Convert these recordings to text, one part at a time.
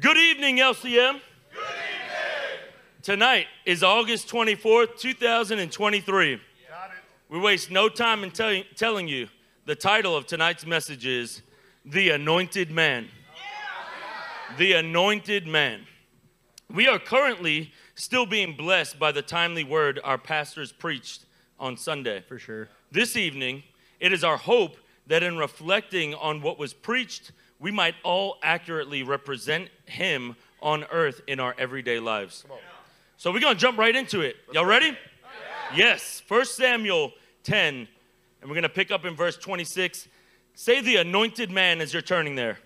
Good evening, LCM. Good evening. Tonight is August 24th, 2023. We waste no time in tell- telling you the title of tonight's message is The Anointed Man. Yeah. The Anointed Man. We are currently still being blessed by the timely word our pastors preached on Sunday. For sure. This evening, it is our hope that in reflecting on what was preached, we might all accurately represent Him on earth in our everyday lives. So we're going to jump right into it. Y'all ready? Yes. 1 Samuel 10, and we're going to pick up in verse 26. Say the anointed man as you're turning there.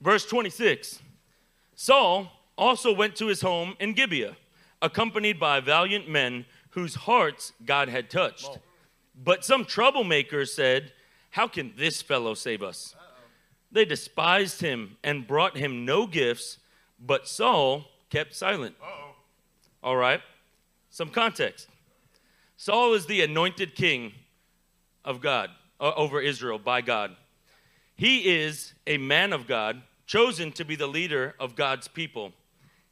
Verse 26 Saul also went to his home in Gibeah, accompanied by valiant men whose hearts God had touched. But some troublemakers said, How can this fellow save us? They despised him and brought him no gifts, but Saul kept silent. All right, some context. Saul is the anointed king of God, uh, over Israel by God. He is a man of God, chosen to be the leader of God's people.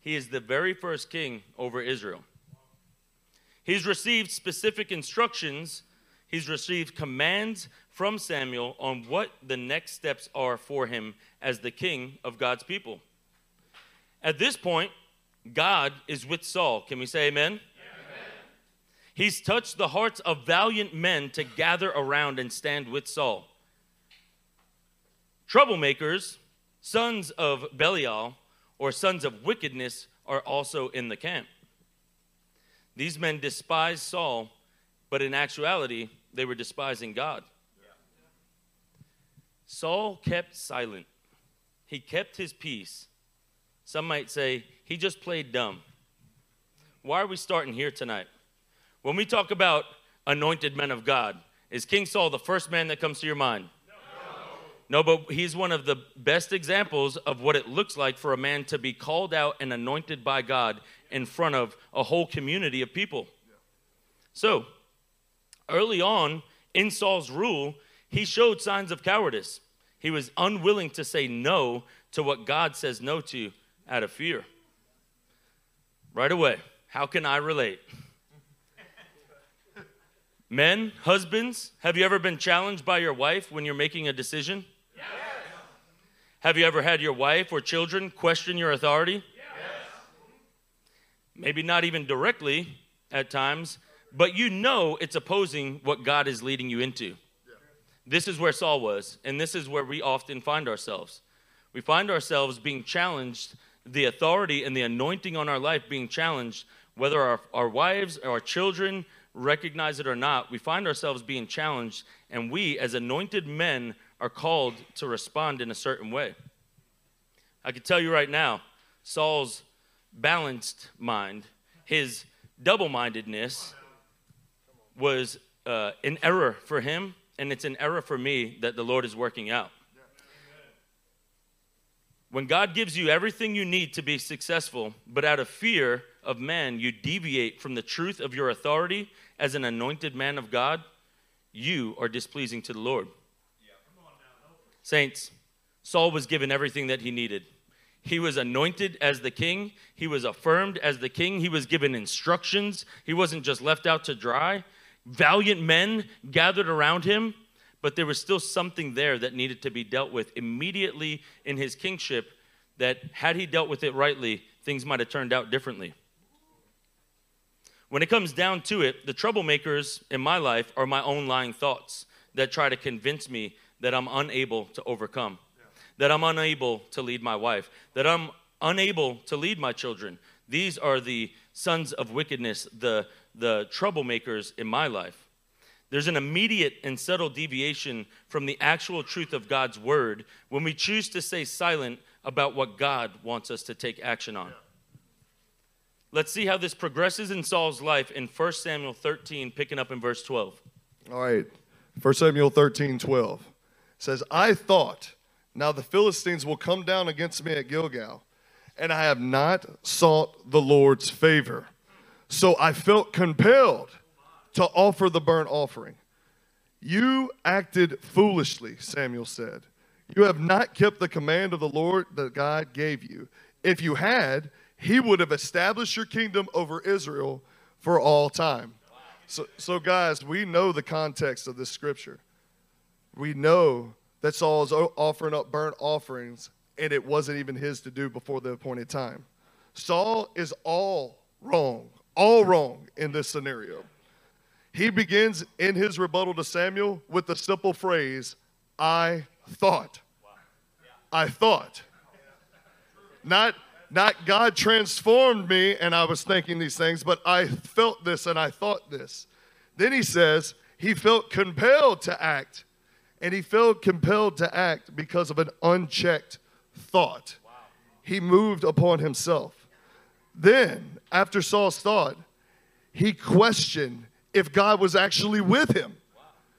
He is the very first king over Israel. He's received specific instructions, he's received commands from Samuel on what the next steps are for him as the king of God's people. At this point, God is with Saul. Can we say amen? He's touched the hearts of valiant men to gather around and stand with Saul. Troublemakers, sons of Belial, or sons of wickedness, are also in the camp. These men despise Saul, but in actuality, they were despising God. Saul kept silent. He kept his peace. Some might say he just played dumb. Why are we starting here tonight? When we talk about anointed men of God, is King Saul the first man that comes to your mind? No, no, but he's one of the best examples of what it looks like for a man to be called out and anointed by God in front of a whole community of people. So, early on in Saul's rule, he showed signs of cowardice. He was unwilling to say no to what God says no to out of fear. Right away, how can I relate? Men, husbands, have you ever been challenged by your wife when you're making a decision? Yes. Have you ever had your wife or children question your authority? Yes. Maybe not even directly at times, but you know it's opposing what God is leading you into. Yeah. This is where Saul was, and this is where we often find ourselves. We find ourselves being challenged, the authority and the anointing on our life being challenged, whether our, our wives or our children recognize it or not, we find ourselves being challenged, and we, as anointed men, are called to respond in a certain way. I can tell you right now, Saul's balanced mind, his double mindedness, was uh, an error for him, and it's an error for me that the Lord is working out. When God gives you everything you need to be successful, but out of fear of man, you deviate from the truth of your authority as an anointed man of God, you are displeasing to the Lord. Saints, Saul was given everything that he needed. He was anointed as the king. He was affirmed as the king. He was given instructions. He wasn't just left out to dry. Valiant men gathered around him, but there was still something there that needed to be dealt with immediately in his kingship. That had he dealt with it rightly, things might have turned out differently. When it comes down to it, the troublemakers in my life are my own lying thoughts that try to convince me that I'm unable to overcome, yeah. that I'm unable to lead my wife, that I'm unable to lead my children. These are the sons of wickedness, the, the troublemakers in my life. There's an immediate and subtle deviation from the actual truth of God's word when we choose to stay silent about what God wants us to take action on. Let's see how this progresses in Saul's life in 1 Samuel 13, picking up in verse 12. All right. 1 Samuel 13, 12 says, I thought, now the Philistines will come down against me at Gilgal, and I have not sought the Lord's favor. So I felt compelled to offer the burnt offering. You acted foolishly, Samuel said. You have not kept the command of the Lord that God gave you. If you had, he would have established your kingdom over Israel for all time. So, so guys, we know the context of this scripture. We know that Saul is offering up burnt offerings, and it wasn't even his to do before the appointed time. Saul is all wrong, all wrong in this scenario. He begins in his rebuttal to Samuel with the simple phrase, I thought. I thought. Not, not God transformed me and I was thinking these things, but I felt this and I thought this. Then he says he felt compelled to act, and he felt compelled to act because of an unchecked thought. He moved upon himself. Then, after Saul's thought, he questioned if God was actually with him.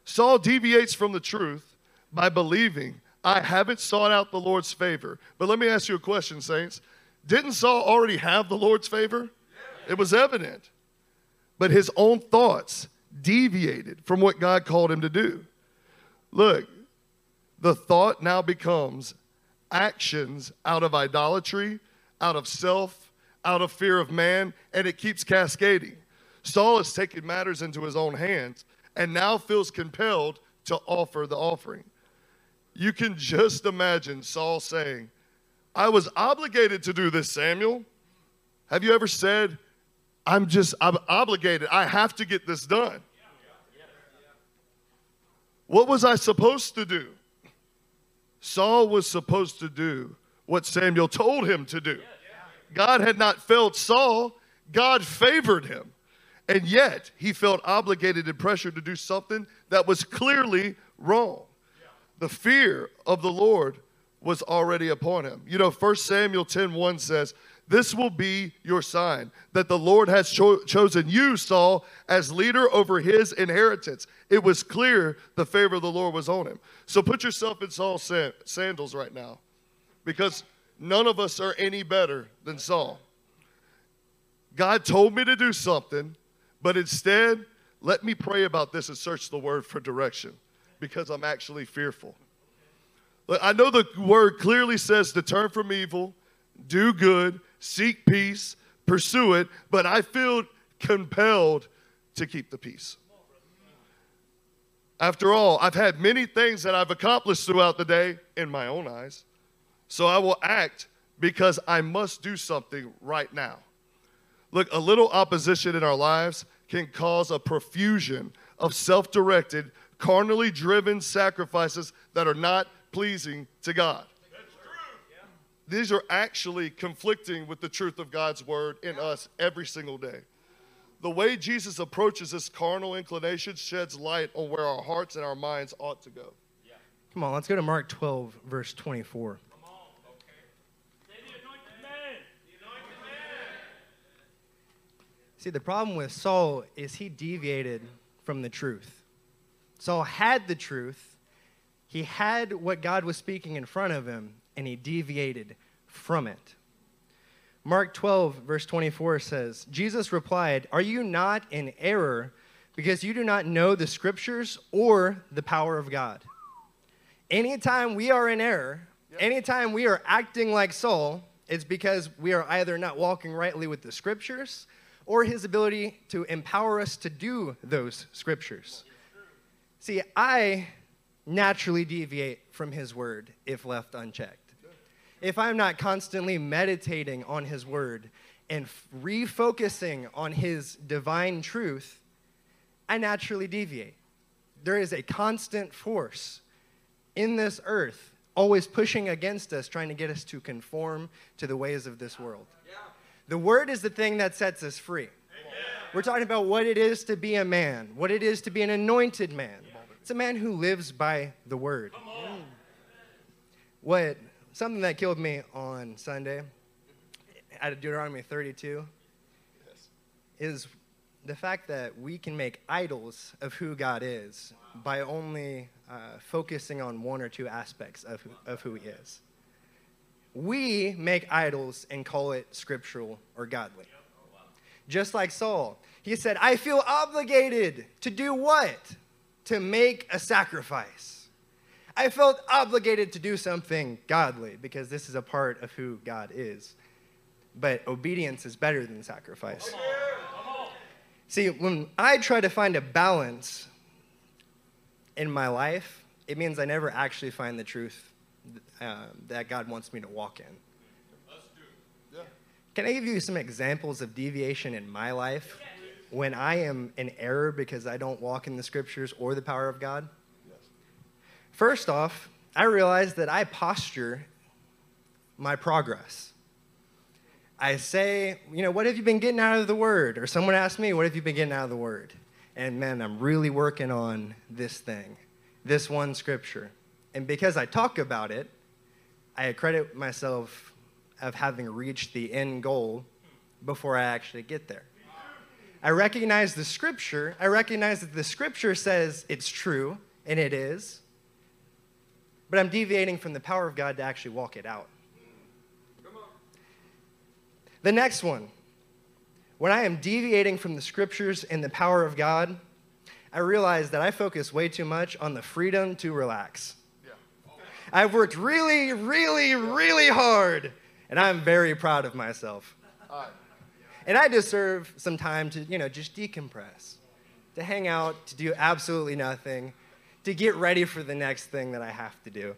Saul deviates from the truth by believing, I haven't sought out the Lord's favor. But let me ask you a question, saints. Didn't Saul already have the Lord's favor? It was evident. But his own thoughts deviated from what God called him to do. Look, the thought now becomes actions out of idolatry, out of self, out of fear of man, and it keeps cascading. Saul has taken matters into his own hands and now feels compelled to offer the offering. You can just imagine Saul saying, I was obligated to do this, Samuel. Have you ever said, I'm just, I'm obligated. I have to get this done. What was I supposed to do? Saul was supposed to do what Samuel told him to do. God had not failed Saul, God favored him. And yet, he felt obligated and pressured to do something that was clearly wrong. The fear of the Lord was already upon him. You know, 1 Samuel 10 1 says, This will be your sign that the Lord has cho- chosen you, Saul, as leader over his inheritance. It was clear the favor of the Lord was on him. So put yourself in Saul's sandals right now because none of us are any better than Saul. God told me to do something but instead, let me pray about this and search the word for direction because I'm actually fearful. I know the word clearly says to turn from evil, do good, seek peace, pursue it, but I feel compelled to keep the peace. After all, I've had many things that I've accomplished throughout the day in my own eyes. So I will act because I must do something right now. Look, a little opposition in our lives can cause a profusion of self directed, carnally driven sacrifices that are not pleasing to God. These are actually conflicting with the truth of God's word in us every single day. The way Jesus approaches this carnal inclination sheds light on where our hearts and our minds ought to go. Come on, let's go to Mark 12, verse 24. See, the problem with Saul is he deviated from the truth. Saul had the truth, he had what God was speaking in front of him, and he deviated from it. Mark 12, verse 24 says, Jesus replied, Are you not in error because you do not know the scriptures or the power of God? Anytime we are in error, anytime we are acting like Saul, it's because we are either not walking rightly with the scriptures or his ability to empower us to do those scriptures. See, I naturally deviate from his word if left unchecked. If I'm not constantly meditating on his word and refocusing on his divine truth, I naturally deviate. There is a constant force in this earth always pushing against us, trying to get us to conform to the ways of this world. The word is the thing that sets us free. Amen. We're talking about what it is to be a man, what it is to be an anointed man. It's a man who lives by the word. What something that killed me on Sunday out of Deuteronomy 32 yes. is the fact that we can make idols of who God is wow. by only uh, focusing on one or two aspects of who, of who He is we make idols and call it scriptural or godly. Just like Saul, he said, I feel obligated to do what? to make a sacrifice. I felt obligated to do something godly because this is a part of who God is. But obedience is better than sacrifice. See, when I try to find a balance in my life, it means I never actually find the truth uh, that God wants me to walk in. Can I give you some examples of deviation in my life when I am in error because I don't walk in the scriptures or the power of God? Yes. First off, I realize that I posture my progress. I say, you know, what have you been getting out of the word? Or someone asks me, what have you been getting out of the word? And man, I'm really working on this thing, this one scripture. And because I talk about it, I accredit myself of having reached the end goal before I actually get there. I recognize the scripture. I recognize that the scripture says it's true, and it is. But I'm deviating from the power of God to actually walk it out. The next one. When I am deviating from the scriptures and the power of God, I realize that I focus way too much on the freedom to relax. I've worked really, really, really hard, and I'm very proud of myself. And I deserve some time to, you know, just decompress, to hang out, to do absolutely nothing, to get ready for the next thing that I have to do.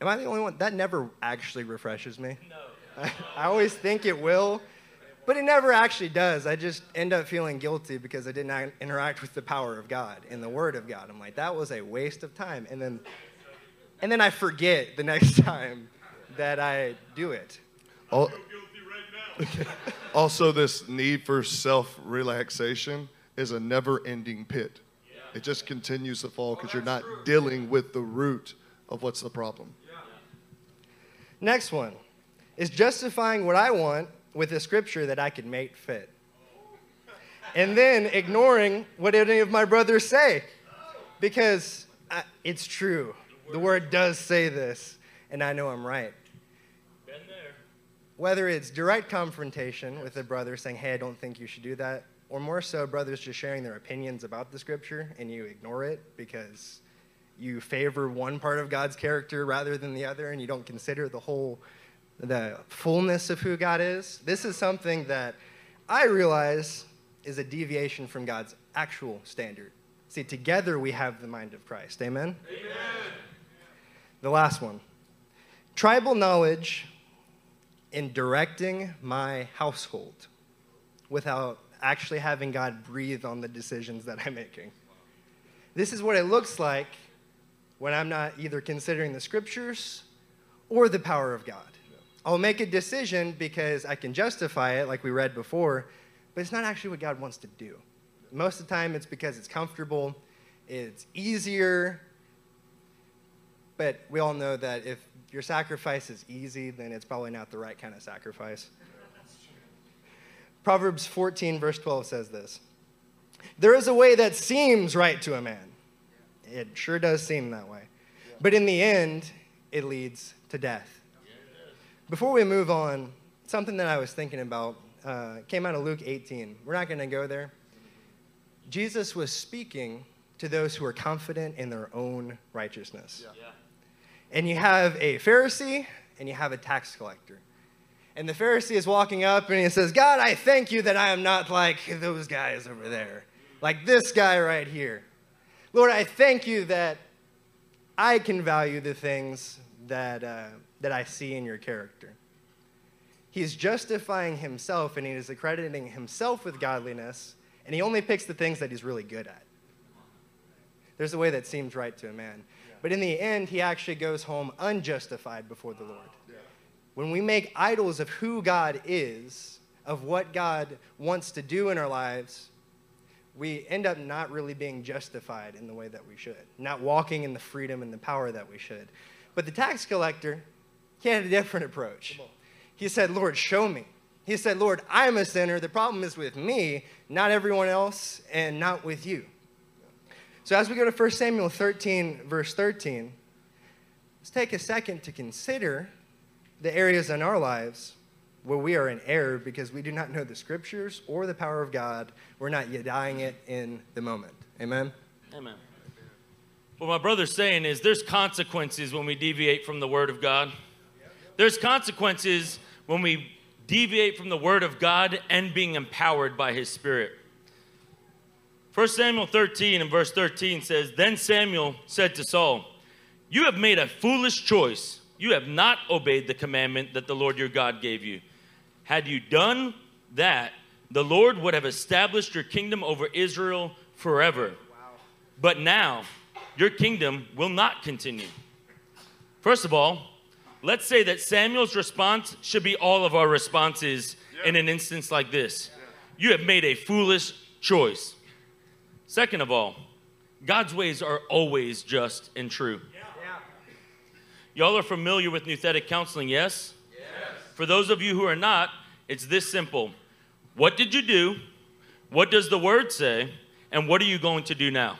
Am I the only one? That never actually refreshes me. No. I, I always think it will, but it never actually does. I just end up feeling guilty because I did not interact with the power of God and the Word of God. I'm like, that was a waste of time. And then, and then I forget the next time that I do it. Al- also, this need for self relaxation is a never ending pit. It just continues to fall because you're not dealing with the root of what's the problem. Next one is justifying what I want with a scripture that I can make fit. And then ignoring what any of my brothers say because I, it's true. The word does say this, and I know I'm right. Been there. Whether it's direct confrontation with a brother saying, hey, I don't think you should do that, or more so, brothers just sharing their opinions about the scripture and you ignore it because you favor one part of God's character rather than the other and you don't consider the whole, the fullness of who God is. This is something that I realize is a deviation from God's actual standard. See, together we have the mind of Christ. Amen? Amen. The last one tribal knowledge in directing my household without actually having God breathe on the decisions that I'm making. This is what it looks like when I'm not either considering the scriptures or the power of God. I'll make a decision because I can justify it, like we read before, but it's not actually what God wants to do. Most of the time, it's because it's comfortable, it's easier, but we all know that if your sacrifice is easy, then it's probably not the right kind of sacrifice. Proverbs 14, verse 12 says this There is a way that seems right to a man. It sure does seem that way. But in the end, it leads to death. Before we move on, something that I was thinking about uh, came out of Luke 18. We're not going to go there. Jesus was speaking to those who are confident in their own righteousness. Yeah. And you have a Pharisee and you have a tax collector. And the Pharisee is walking up and he says, God, I thank you that I am not like those guys over there, like this guy right here. Lord, I thank you that I can value the things that, uh, that I see in your character. He's justifying himself and he is accrediting himself with godliness, and he only picks the things that he's really good at. There's a way that seems right to a man. But in the end, he actually goes home unjustified before the Lord. When we make idols of who God is, of what God wants to do in our lives, we end up not really being justified in the way that we should, not walking in the freedom and the power that we should. But the tax collector, he had a different approach. He said, Lord, show me. He said, Lord, I'm a sinner. The problem is with me, not everyone else, and not with you. So as we go to 1 Samuel 13, verse 13, let's take a second to consider the areas in our lives where we are in error because we do not know the scriptures or the power of God. We're not dying it in the moment. Amen? Amen. What my brother's saying is there's consequences when we deviate from the Word of God. There's consequences when we deviate from the Word of God and being empowered by His Spirit. 1 Samuel 13 and verse 13 says, Then Samuel said to Saul, You have made a foolish choice. You have not obeyed the commandment that the Lord your God gave you. Had you done that, the Lord would have established your kingdom over Israel forever. But now, your kingdom will not continue. First of all, let's say that Samuel's response should be all of our responses in an instance like this. You have made a foolish choice. Second of all, God's ways are always just and true. Y'all are familiar with Nouthetic counseling, yes? Yes. For those of you who are not, it's this simple. What did you do? What does the word say? And what are you going to do now?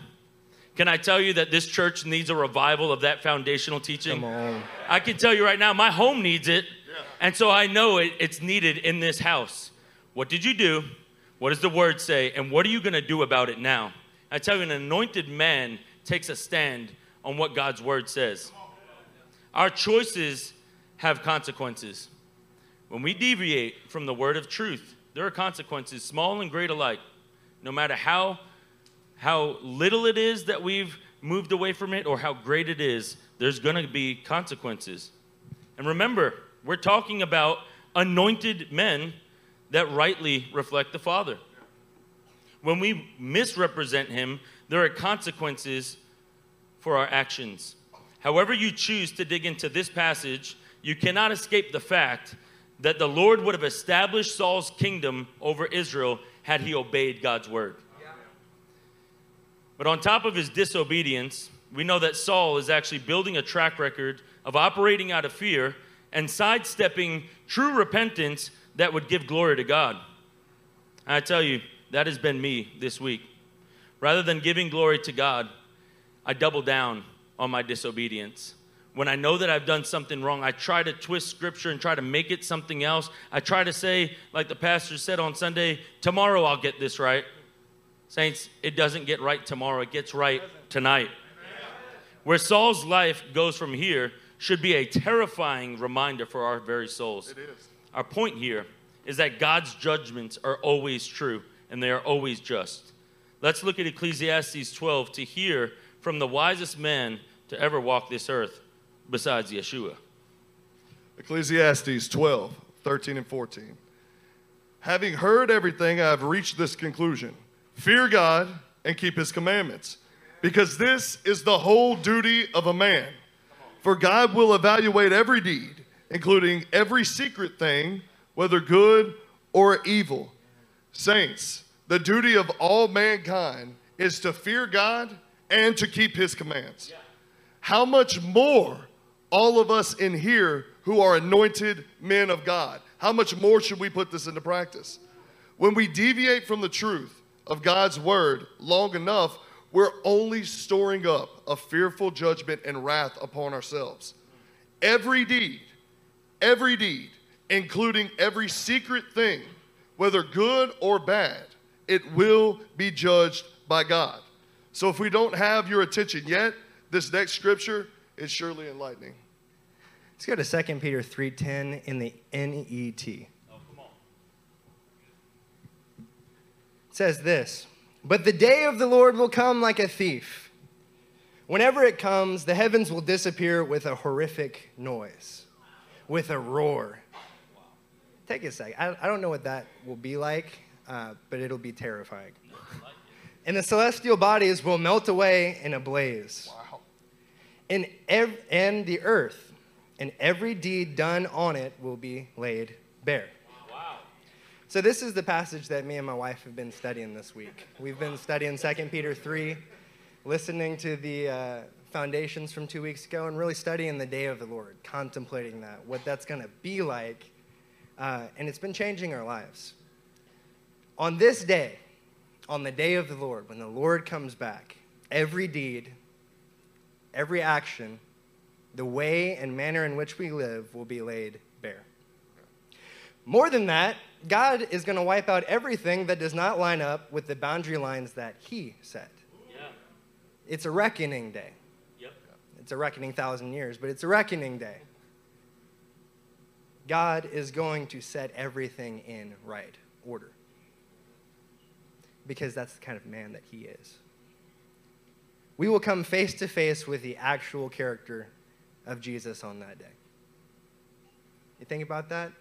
Can I tell you that this church needs a revival of that foundational teaching? Come on. I can tell you right now, my home needs it. And so I know it, it's needed in this house. What did you do? What does the word say? And what are you going to do about it now? I tell you, an anointed man takes a stand on what God's word says. Our choices have consequences. When we deviate from the word of truth, there are consequences, small and great alike. No matter how, how little it is that we've moved away from it or how great it is, there's going to be consequences. And remember, we're talking about anointed men that rightly reflect the Father. When we misrepresent Him, there are consequences for our actions. However, you choose to dig into this passage, you cannot escape the fact that the Lord would have established Saul's kingdom over Israel had he obeyed God's word. But on top of his disobedience, we know that Saul is actually building a track record of operating out of fear and sidestepping true repentance that would give glory to God. I tell you, that has been me this week. Rather than giving glory to God, I double down on my disobedience. When I know that I've done something wrong, I try to twist scripture and try to make it something else. I try to say, like the pastor said on Sunday, tomorrow I'll get this right. Saints, it doesn't get right tomorrow, it gets right tonight. Where Saul's life goes from here should be a terrifying reminder for our very souls. It is. Our point here is that God's judgments are always true and they are always just. Let's look at Ecclesiastes 12 to hear from the wisest man to ever walk this earth besides Yeshua. Ecclesiastes 12, 13 and 14. Having heard everything, I have reached this conclusion fear God and keep his commandments, because this is the whole duty of a man. For God will evaluate every deed, including every secret thing, whether good or evil. Saints, the duty of all mankind is to fear God and to keep his commands. How much more all of us in here who are anointed men of God, how much more should we put this into practice? When we deviate from the truth of God's word long enough, we're only storing up a fearful judgment and wrath upon ourselves. Every deed, every deed, including every secret thing, whether good or bad, it will be judged by God. So if we don't have your attention yet, this next scripture is surely enlightening. Let's go to 2 Peter 3:10 in the NET. Oh, it says this, "But the day of the Lord will come like a thief. Whenever it comes, the heavens will disappear with a horrific noise, with a roar." Take a sec. I, I don't know what that will be like, uh, but it'll be terrifying. And the celestial bodies will melt away in a blaze. Wow. And, ev- and the earth and every deed done on it will be laid bare. Wow. So this is the passage that me and my wife have been studying this week. We've been studying 2 Peter 3, listening to the uh, foundations from two weeks ago, and really studying the day of the Lord, contemplating that, what that's going to be like. Uh, and it's been changing our lives. On this day, on the day of the Lord, when the Lord comes back, every deed, every action, the way and manner in which we live will be laid bare. More than that, God is going to wipe out everything that does not line up with the boundary lines that He set. It's a reckoning day. It's a reckoning thousand years, but it's a reckoning day. God is going to set everything in right order because that's the kind of man that he is. We will come face to face with the actual character of Jesus on that day. You think about that?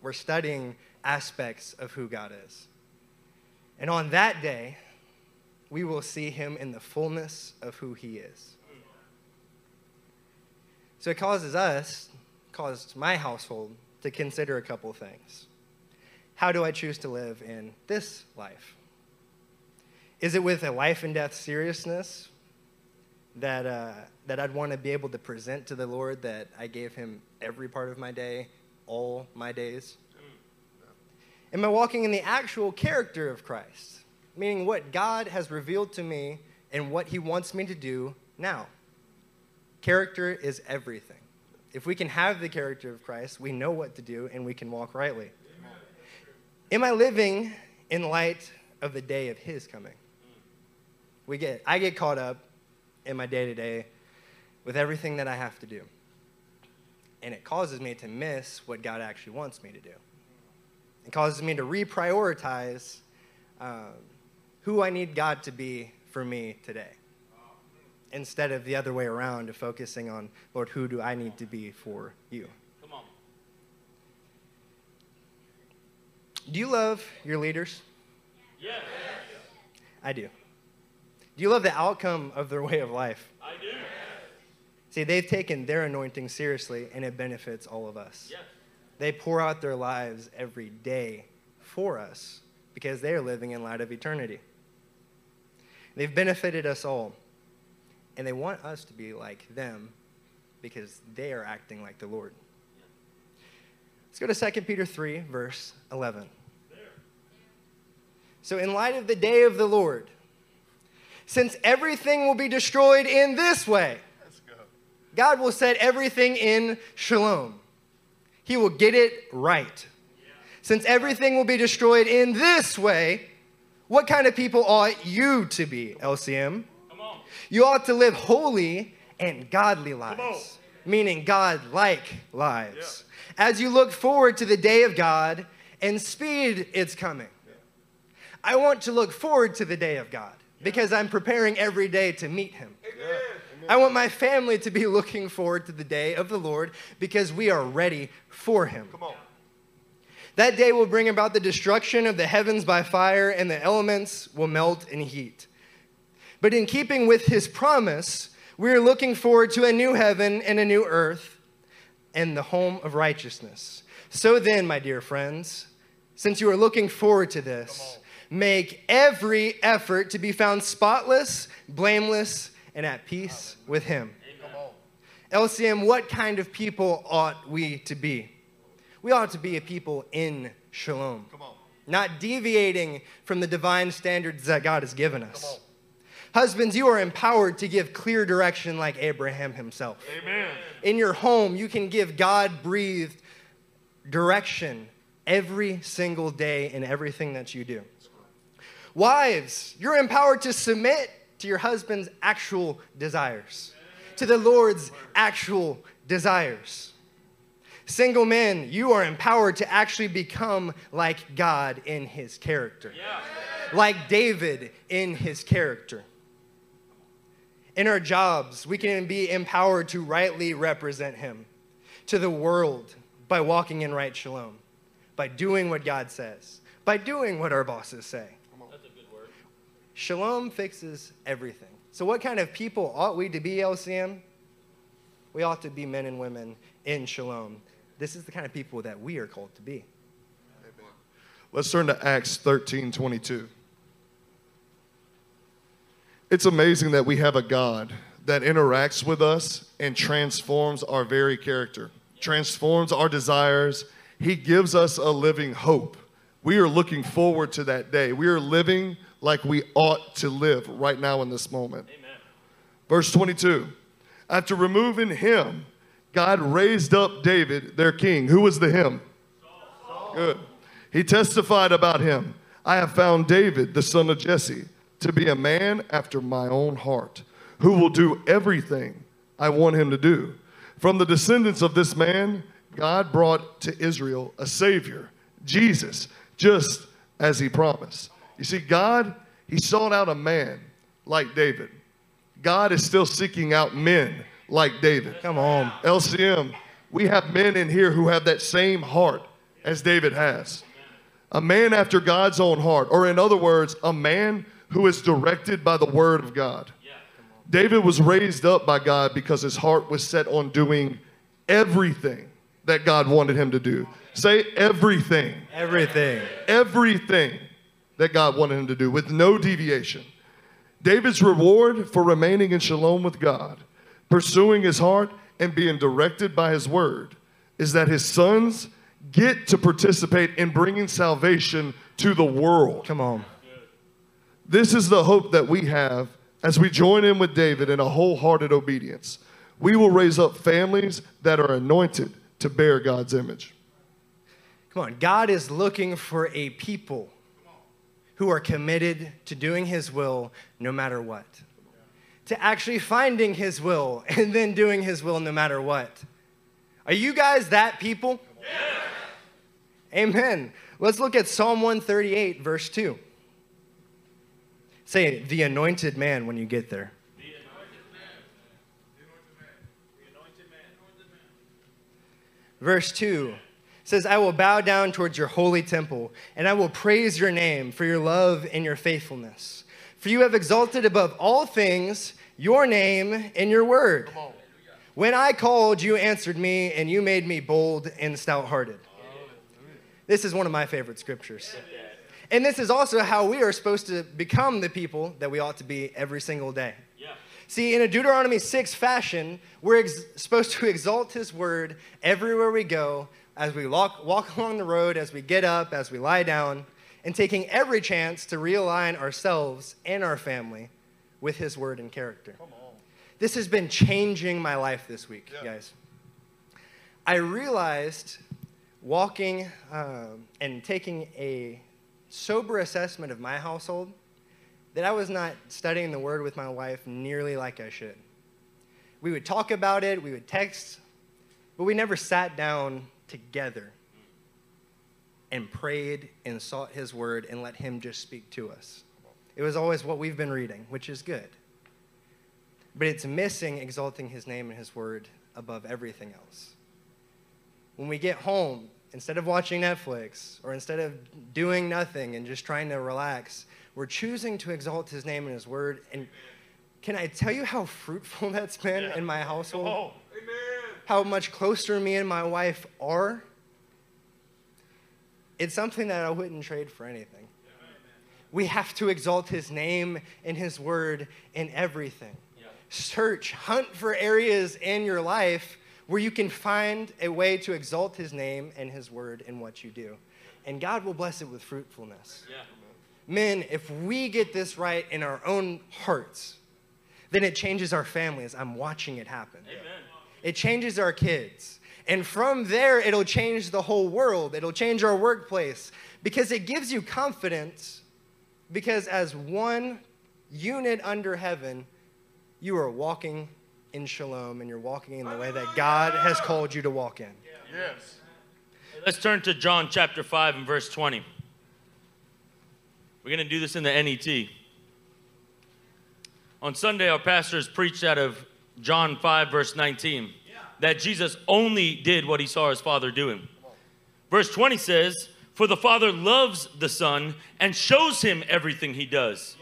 We're studying aspects of who God is. And on that day, we will see him in the fullness of who he is. So it causes us, caused my household, to consider a couple things. How do I choose to live in this life? Is it with a life and death seriousness that, uh, that I'd want to be able to present to the Lord that I gave him every part of my day, all my days? Am I walking in the actual character of Christ? Meaning what God has revealed to me and what he wants me to do now. Character is everything. If we can have the character of Christ, we know what to do and we can walk rightly. Am I living in light of the day of his coming? We get I get caught up in my day to day with everything that I have to do. And it causes me to miss what God actually wants me to do. It causes me to reprioritize um, who I need God to be for me today. Instead of the other way around, of focusing on, Lord, who do I need to be for you? Come on. Do you love your leaders? Yes. I do. Do you love the outcome of their way of life? I do. See, they've taken their anointing seriously, and it benefits all of us. Yes. They pour out their lives every day for us because they are living in light of eternity. They've benefited us all, and they want us to be like them because they are acting like the Lord. Let's go to 2 Peter 3, verse 11. So, in light of the day of the Lord, since everything will be destroyed in this way, go. God will set everything in shalom. He will get it right. Since everything will be destroyed in this way, what kind of people ought you to be, LCM? Come on. You ought to live holy and godly lives, meaning God like lives, as you look forward to the day of God and speed its coming. I want to look forward to the day of God because I'm preparing every day to meet Him. I want my family to be looking forward to the day of the Lord because we are ready for Him. Come on. That day will bring about the destruction of the heavens by fire, and the elements will melt in heat. But in keeping with his promise, we are looking forward to a new heaven and a new earth and the home of righteousness. So then, my dear friends, since you are looking forward to this, make every effort to be found spotless, blameless, and at peace with him. LCM, what kind of people ought we to be? We ought to be a people in shalom, Come on. not deviating from the divine standards that God has given us. Husbands, you are empowered to give clear direction like Abraham himself. Amen. In your home, you can give God breathed direction every single day in everything that you do. Wives, you're empowered to submit to your husband's actual desires, to the Lord's actual desires. Single men, you are empowered to actually become like God in his character, Yeah. like David in his character. In our jobs, we can be empowered to rightly represent him to the world by walking in right shalom, by doing what God says, by doing what our bosses say. That's a good word. Shalom fixes everything. So, what kind of people ought we to be, LCM? We ought to be men and women in shalom. This is the kind of people that we are called to be. Let's turn to Acts 13 22. It's amazing that we have a God that interacts with us and transforms our very character, transforms our desires. He gives us a living hope. We are looking forward to that day. We are living like we ought to live right now in this moment. Amen. Verse 22 After removing him, God raised up David, their king. Who was the him? Saul. Good. He testified about him I have found David, the son of Jesse, to be a man after my own heart, who will do everything I want him to do. From the descendants of this man, God brought to Israel a Savior, Jesus, just as he promised. You see, God, he sought out a man like David. God is still seeking out men like David. Come on. LCM, we have men in here who have that same heart as David has. A man after God's own heart, or in other words, a man who is directed by the word of God. David was raised up by God because his heart was set on doing everything that God wanted him to do. Say everything. Everything. Everything that God wanted him to do with no deviation. David's reward for remaining in shalom with God, pursuing his heart, and being directed by his word is that his sons get to participate in bringing salvation to the world. Come on. This is the hope that we have as we join in with David in a wholehearted obedience. We will raise up families that are anointed to bear God's image. Come on. God is looking for a people who are committed to doing his will no matter what. To actually finding his will and then doing his will no matter what. Are you guys that people? Amen. Let's look at Psalm 138, verse 2. Say the anointed man when you get there. Verse 2 says, I will bow down towards your holy temple, and I will praise your name for your love and your faithfulness. For you have exalted above all things your name and your word. When I called, you answered me, and you made me bold and stout hearted. This is one of my favorite scriptures. And this is also how we are supposed to become the people that we ought to be every single day. Yeah. See, in a Deuteronomy 6 fashion, we're ex- supposed to exalt his word everywhere we go, as we walk, walk along the road, as we get up, as we lie down, and taking every chance to realign ourselves and our family with his word and character. This has been changing my life this week, Yeah. guys. I realized walking um, and taking a sober assessment of my household that I was not studying the word with my wife nearly like I should. We would talk about it, we would text, but we never sat down together and prayed and sought his word and let him just speak to us. It was always what we've been reading, which is good. But it's missing exalting his name and his word above everything else. When we get home, instead of watching Netflix or instead of doing nothing and just trying to relax, we're choosing to exalt his name and his word. And can I tell you how fruitful that's been in my household? Oh. How much closer me and my wife are? It's something that I wouldn't trade for anything. We have to exalt his name and his word in everything. Search, hunt for areas in your life where you can find a way to exalt his name and his word in what you do. And God will bless it with fruitfulness. Men, if we get this right in our own hearts, then it changes our families. I'm watching it happen. It changes our kids. And from there, it'll change the whole world. It'll change our workplace because it gives you confidence. Because as one unit under heaven, you are walking in shalom and you're walking in the way that God has called you to walk in. Yes. Let's turn to John chapter 5 and verse 20. We're going to do this in the NET. On Sunday, our pastors preached out of John 5, verse 19, that Jesus only did what he saw his Father doing. Verse 20 says, For the Father loves the Son and shows him everything he does,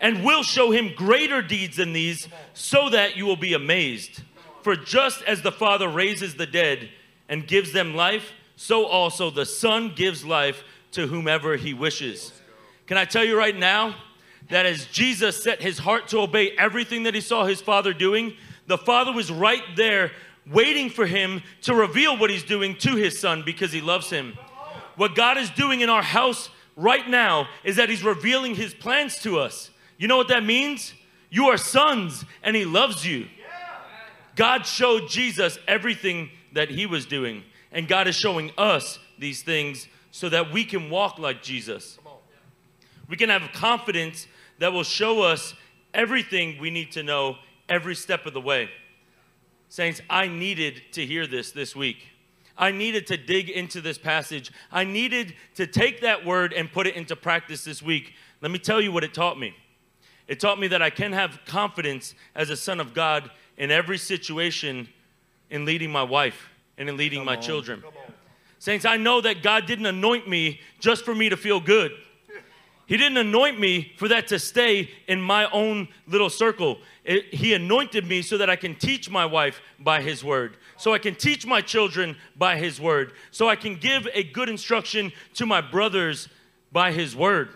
and will show him greater deeds than these, so that you will be amazed. For just as the Father raises the dead and gives them life, so also the Son gives life to whomever he wishes. Can I tell you right now that as Jesus set his heart to obey everything that he saw his Father doing, the Father was right there waiting for him to reveal what he's doing to his Son because he loves him. What God is doing in our house right now is that he's revealing his plans to us. You know what that means? You are sons and he loves you. God showed Jesus everything that he was doing, and God is showing us these things so that we can walk like Jesus. We can have confidence that will show us everything we need to know every step of the way. Saints, I needed to hear this this week. I needed to dig into this passage. I needed to take that word and put it into practice this week. Let me tell you what it taught me. It taught me that I can have confidence as a son of God in every situation in leading my wife and in leading Come my on. children. Saints, I know that God didn't anoint me just for me to feel good. He didn't anoint me for that to stay in my own little circle. It, he anointed me so that I can teach my wife by His word, so I can teach my children by His word, so I can give a good instruction to my brothers by His word.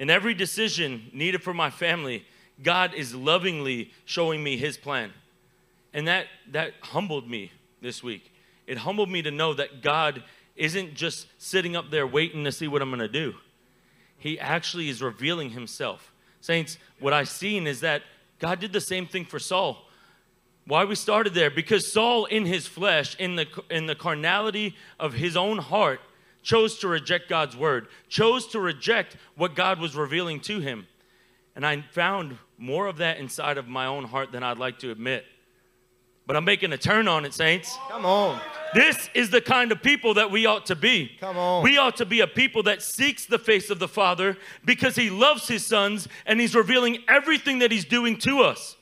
In every decision needed for my family, God is lovingly showing me His plan. And that, that humbled me this week. It humbled me to know that God isn't just sitting up there waiting to see what I'm going to do. He actually is revealing himself. Saints, what I've seen is that God did the same thing for Saul. Why we started there? Because Saul, in his flesh, in the, in the carnality of his own heart, chose to reject God's word, chose to reject what God was revealing to him. And I found more of that inside of my own heart than I'd like to admit. But I'm making a turn on it, saints. Come on. This is the kind of people that we ought to be. Come on. We ought to be a people that seeks the face of the Father because He loves His sons and He's revealing everything that He's doing to us.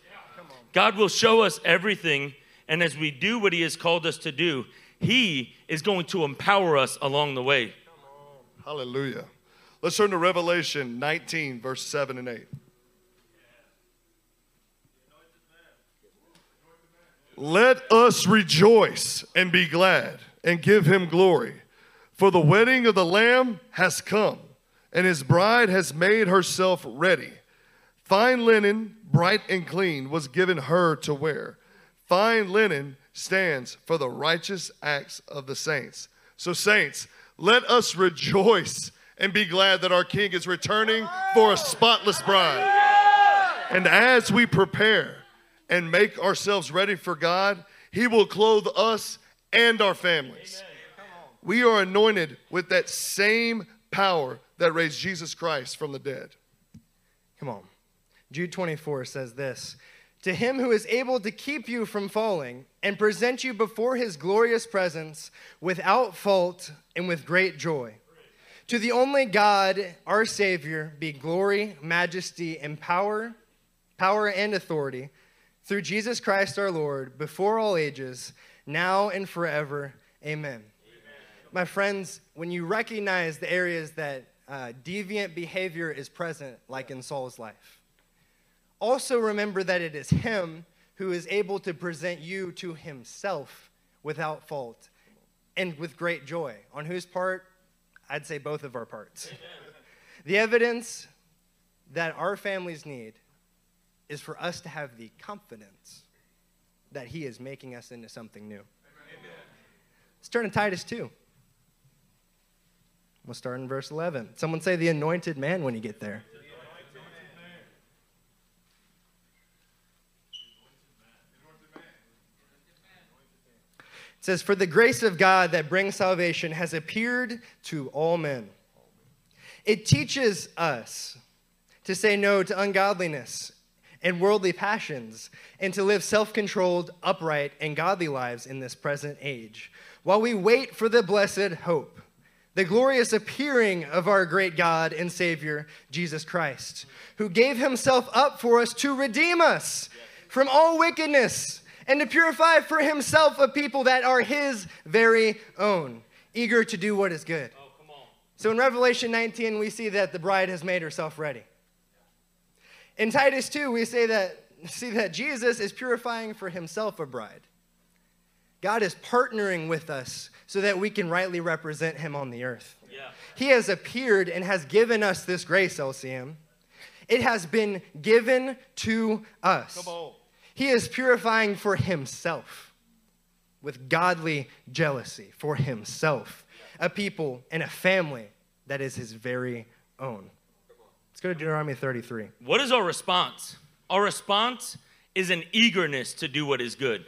God will show us everything, and as we do what He has called us to do, He is going to empower us along the way. Hallelujah. Let's turn to Revelation 19, verse 7 and 8. Let us rejoice and be glad and give him glory. For the wedding of the Lamb has come, and his bride has made herself ready. Fine linen, bright and clean, was given her to wear. Fine linen stands for the righteous acts of the saints. So, saints, let us rejoice and be glad that our King is returning for a spotless bride. And as we prepare, and make ourselves ready for God, He will clothe us and our families. We are anointed with that same power that raised Jesus Christ from the dead. Come on. Jude 24 says this To him who is able to keep you from falling and present you before his glorious presence without fault and with great joy. To the only God, our Savior, be glory, majesty, and power, power and authority through Jesus Christ our Lord, before all ages, now and forever. Amen. Amen. My friends, when you recognize the areas that uh, deviant behavior is present, like in Saul's life, also remember that it is Him who is able to present you to Himself without fault and with great joy. On whose part? I'd say both of our parts. the evidence that our families need is for us to have the confidence that He is making us into something new. Amen. Let's turn to Titus 2. We'll start in verse 11. Someone say the anointed man when you get there. It says, For the grace of God that brings salvation has appeared to all men. It teaches us to say no to ungodliness and worldly passions, and to live self controlled, upright, and godly lives in this present age, while we wait for the blessed hope, the glorious appearing of our great God and Savior, Jesus Christ, who gave himself up for us to redeem us from all wickedness and to purify for himself a people that are his very own, eager to do what is good. Oh, so in Revelation 19, we see that the bride has made herself ready. In Titus 2, we say that, see that Jesus is purifying for himself a bride. God is partnering with us so that we can rightly represent him on the earth. Yeah. He has appeared and has given us this grace, LCM. It has been given to us. He is purifying for himself with godly jealousy for himself, a people and a family that is his very own. Let's go to Deuteronomy 33. What is our response? Our response is an eagerness to do what is good.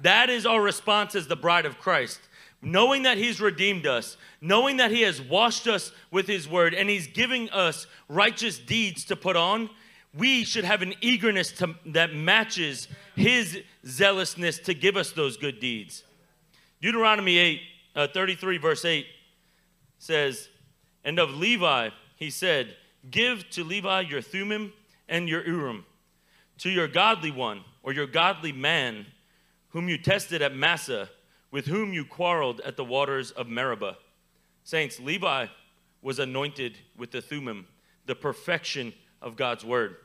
That is our response as the bride of Christ. Knowing that He's redeemed us, knowing that He has washed us with His word, and He's giving us righteous deeds to put on, we should have an eagerness to, that matches his zealousness to give us those good deeds. Deuteronomy 8, uh, 33, verse 8 says, And of Levi, he said, Give to Levi your Thummim and your Urim, to your godly one or your godly man, whom you tested at Massah, with whom you quarreled at the waters of Meribah. Saints, Levi was anointed with the Thummim, the perfection of God's word.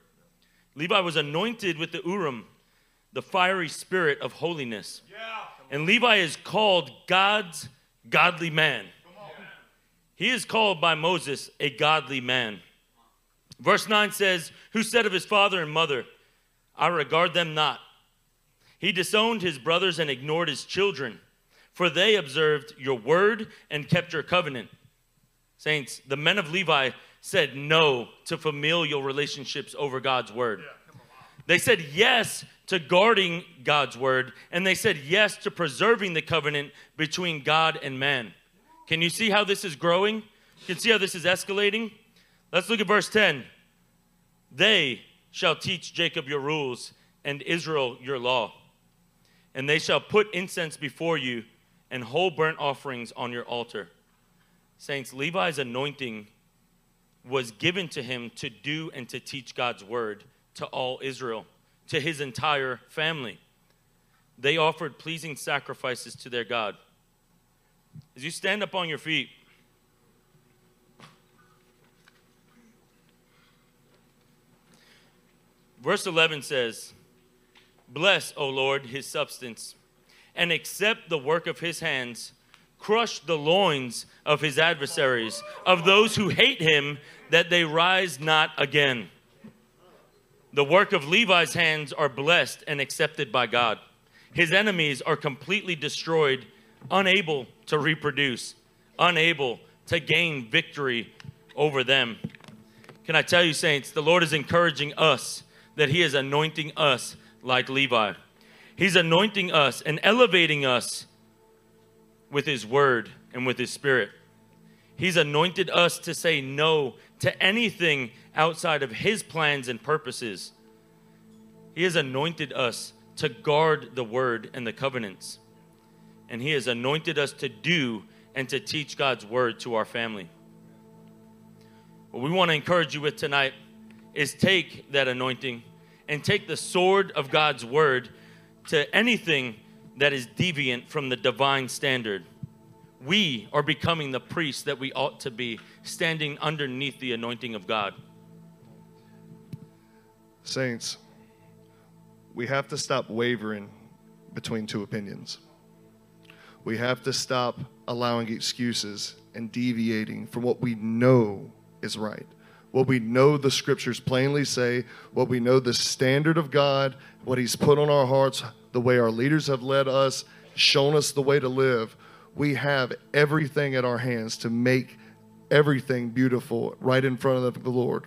Levi was anointed with the Urim, the fiery spirit of holiness. Yeah. And Levi is called God's godly man. He is called by Moses a godly man. Verse 9 says, Who said of his father and mother, I regard them not. He disowned his brothers and ignored his children, for they observed your word and kept your covenant. Saints, the men of Levi said no to familial relationships over God's word. They said yes to guarding God's word, and they said yes to preserving the covenant between God and man. Can you see how this is growing? You can see how this is escalating? Let's look at verse 10. They shall teach Jacob your rules and Israel your law. And they shall put incense before you and whole burnt offerings on your altar. Saints, Levi's anointing was given to him to do and to teach God's word to all Israel, to his entire family. They offered pleasing sacrifices to their God. As you stand up on your feet, verse 11 says, Bless, O Lord, his substance, and accept the work of his hands. Crush the loins of his adversaries, of those who hate him, that they rise not again. The work of Levi's hands are blessed and accepted by God. His enemies are completely destroyed, unable to reproduce, unable to gain victory over them. Can I tell you, saints, the Lord is encouraging us that He is anointing us like Levi. He's anointing us and elevating us with His word and with His spirit. He's anointed us to say no to anything outside of His plans and purposes. He has anointed us to guard the word and the covenants. And He has anointed us to do and to teach God's word to our family. What we want to encourage you with tonight is take that anointing and take the sword of God's word to anything that is deviant from the divine standard. We are becoming the priests that we ought to be, standing underneath the anointing of God. Saints, we have to stop wavering between two opinions. We have to stop allowing excuses and deviating from what we know is right what we know the scriptures plainly say, what we know the standard of God, what He's put on our hearts, the way our leaders have led us, shown us the way to live. We have everything at our hands to make everything beautiful right in front of the Lord,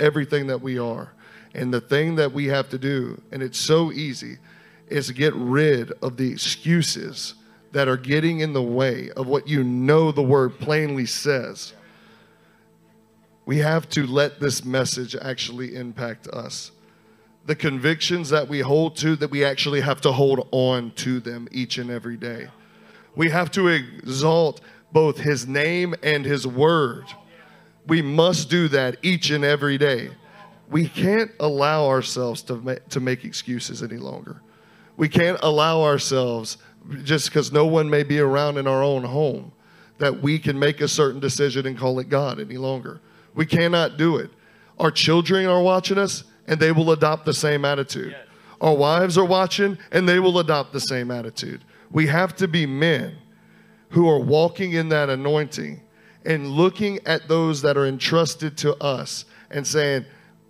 everything that we are. And the thing that we have to do, and it's so easy, is get rid of the excuses that are getting in the way of what you know the word plainly says we have to let this message actually impact us. The convictions that we hold to, that we actually have to hold on to them each and every day. We have to exalt both His name and His word. We must do that each and every day. We can't allow ourselves to, ma- to make excuses any longer. We can't allow ourselves, just because no one may be around in our own home, that we can make a certain decision and call it God any longer. We cannot do it. Our children are watching us and they will adopt the same attitude. Our wives are watching and they will adopt the same attitude. We have to be men who are walking in that anointing and looking at those that are entrusted to us and saying,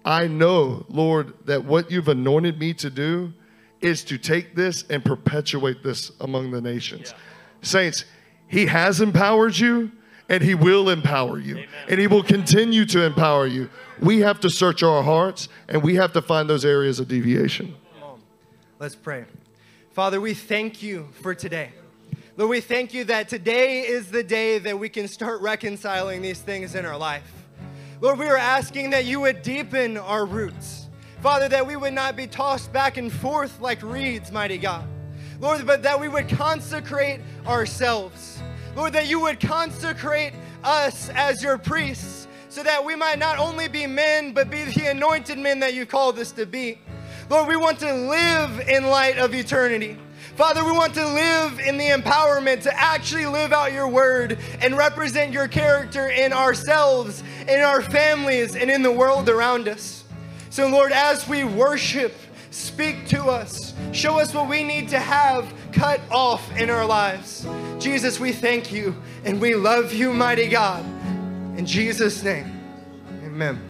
I know, Lord, that what you've anointed me to do is to take this and perpetuate this among the nations. Yeah. Saints, He has empowered you and He will empower you. Amen. And He will continue to empower you. We have to search our hearts and we have to find those areas of deviation. Let's pray. Father, we thank you for today. Lord, we thank you that today is the day that we can start reconciling these things in our life. Lord, we are asking that you would deepen our roots. Father, that we would not be tossed back and forth like reeds, mighty God. Lord, but that we would consecrate ourselves. Lord, that you would consecrate us as your priests so that we might not only be men, but be the anointed men that you called us to be. Lord, we want to live in light of eternity. Father, we want to live in the empowerment to actually live out your word and represent your character in ourselves, in our families, and in the world around us. So, Lord, as we worship, speak to us, show us what we need to have cut off in our lives. Jesus, we thank you and we love you, mighty God. In Jesus' name, amen.